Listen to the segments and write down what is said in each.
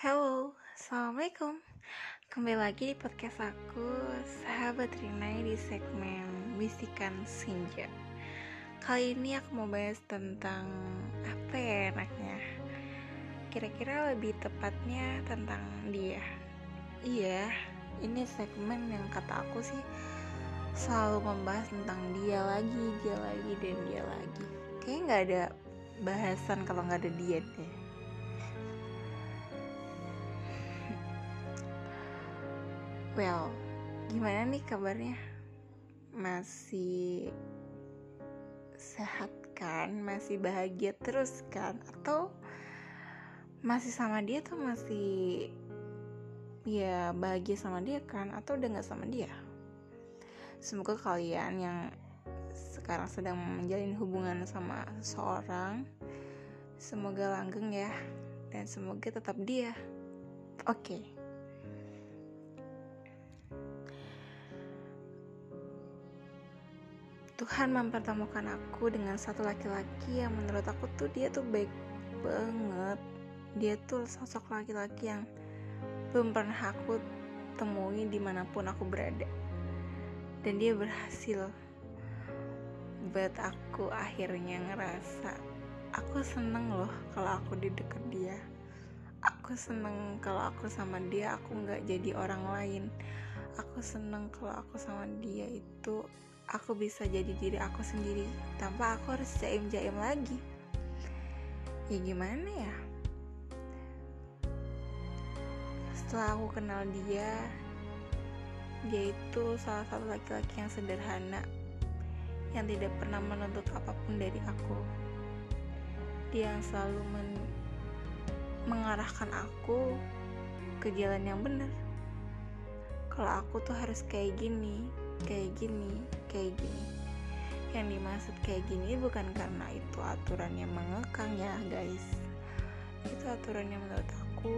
Halo, Assalamualaikum. Kembali lagi di podcast aku Sahabat Rinai di segmen Bisikan Senja. Kali ini aku mau bahas tentang Apa ya enaknya? Kira-kira lebih tepatnya tentang dia. Iya, ini segmen yang kata aku sih Selalu membahas tentang dia lagi, dia lagi, dan dia lagi. Kayaknya gak ada bahasan kalau nggak ada dia deh well gimana nih kabarnya? Masih sehat kan? Masih bahagia terus kan? Atau masih sama dia tuh masih ya bahagia sama dia kan? Atau udah nggak sama dia? Semoga kalian yang sekarang sedang menjalin hubungan sama seseorang semoga langgeng ya dan semoga tetap dia. Oke. okay. Tuhan mempertemukan aku dengan satu laki-laki yang menurut aku tuh dia tuh baik banget. Dia tuh sosok laki-laki yang belum pernah aku temui di mana pun aku berada. Dan dia berhasil buat aku akhirnya ngerasa aku seneng loh kalau aku di deket dia. Aku seneng kalau aku sama dia aku nggak jadi orang lain. Aku seneng kalau aku sama dia itu aku bisa jadi diri aku sendiri tanpa aku harus jaim-jaim lagi ya gimana ya setelah aku kenal dia dia itu salah satu laki-laki yang sederhana yang tidak pernah menuntut apa pun dari aku. Dia yang selalu men mengarahkan aku ke jalan yang benar. Kalau aku tuh harus kayak gini, kayak gini, kayak gini. Yang dimaksud kayak gini bukan karena itu aturan yang mengekang ya guys. Itu aturan yang menurut aku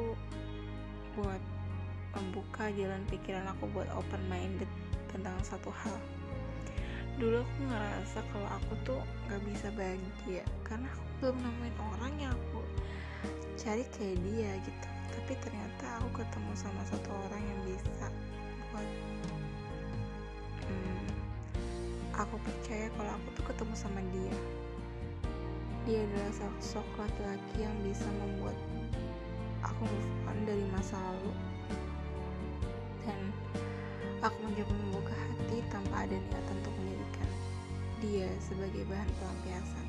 buat membuka jalan pikiran aku buat open minded tentang satu hal dulu aku ngerasa kalau aku tuh gak bisa bahagia karena aku belum nemuin orang yang aku cari kayak dia gitu tapi ternyata aku ketemu sama satu orang yang bisa buat aku percaya kalau aku tuh ketemu sama dia dia adalah sosok laki-laki yang bisa membuat aku move on dari masa lalu dan aku mencoba membuka hati tanpa ada niatan untuk dia sebagai bahan pelampiasan.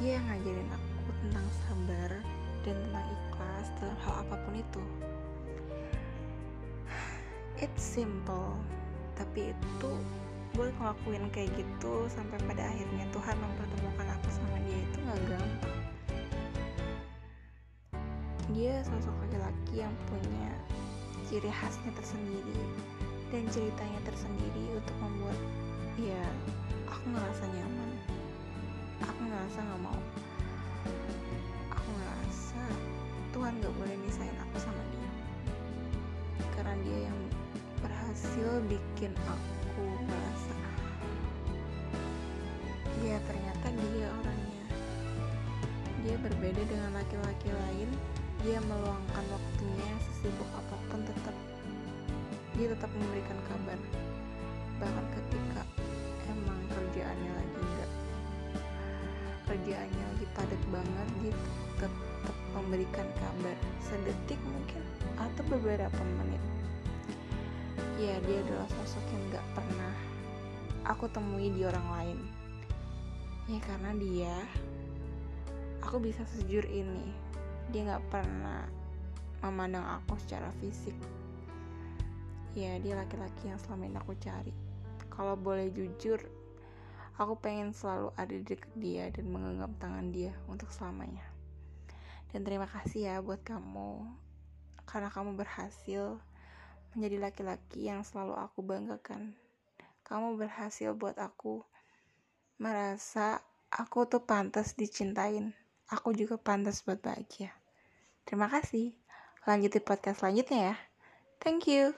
Dia yang ngajarin aku tentang sabar dan tentang ikhlas dalam hal apa pun itu. It's simple, tapi itu buat ngelakuin kayak gitu sampai pada akhirnya Tuhan mempertemukan aku sama dia itu gak gampang. Dia sosok laki-laki yang punya ciri khasnya tersendiri dan ceritanya tersendiri untuk membuat ya aku ngerasa nyaman. Aku ngerasa nggak mau. Aku ngerasa Tuhan gak boleh misahin aku sama dia. Karena dia yang berhasil bikin aku merasa ya ternyata dia orangnya. Dia berbeda dengan laki-laki lain. Dia meluangkan waktunya sesibuk apa pun tetap dia tetap memberikan kabar. Bahkan ketika emang kerjaannya lagi enggak kerjaannya lagi padat banget dia tetap memberikan kabar sedetik mungkin atau beberapa menit ya dia adalah sosok yang gak pernah aku temui di orang lain. Ya karena dia aku bisa sejujur ini dia gak pernah memandang aku secara fisik. Ya dia laki-laki yang selama ini aku cari. Kalau boleh jujur aku pengen selalu ada di dekat dia dan menggenggam tangan dia untuk selamanya. Dan terima kasih ya buat kamu karena kamu berhasil menjadi laki-laki yang selalu aku banggakan. Kamu berhasil buat aku merasa aku tuh pantas dicintain. Aku juga pantas buat bahagia. Terima kasih. Lanjutin podcast selanjutnya ya. Thank you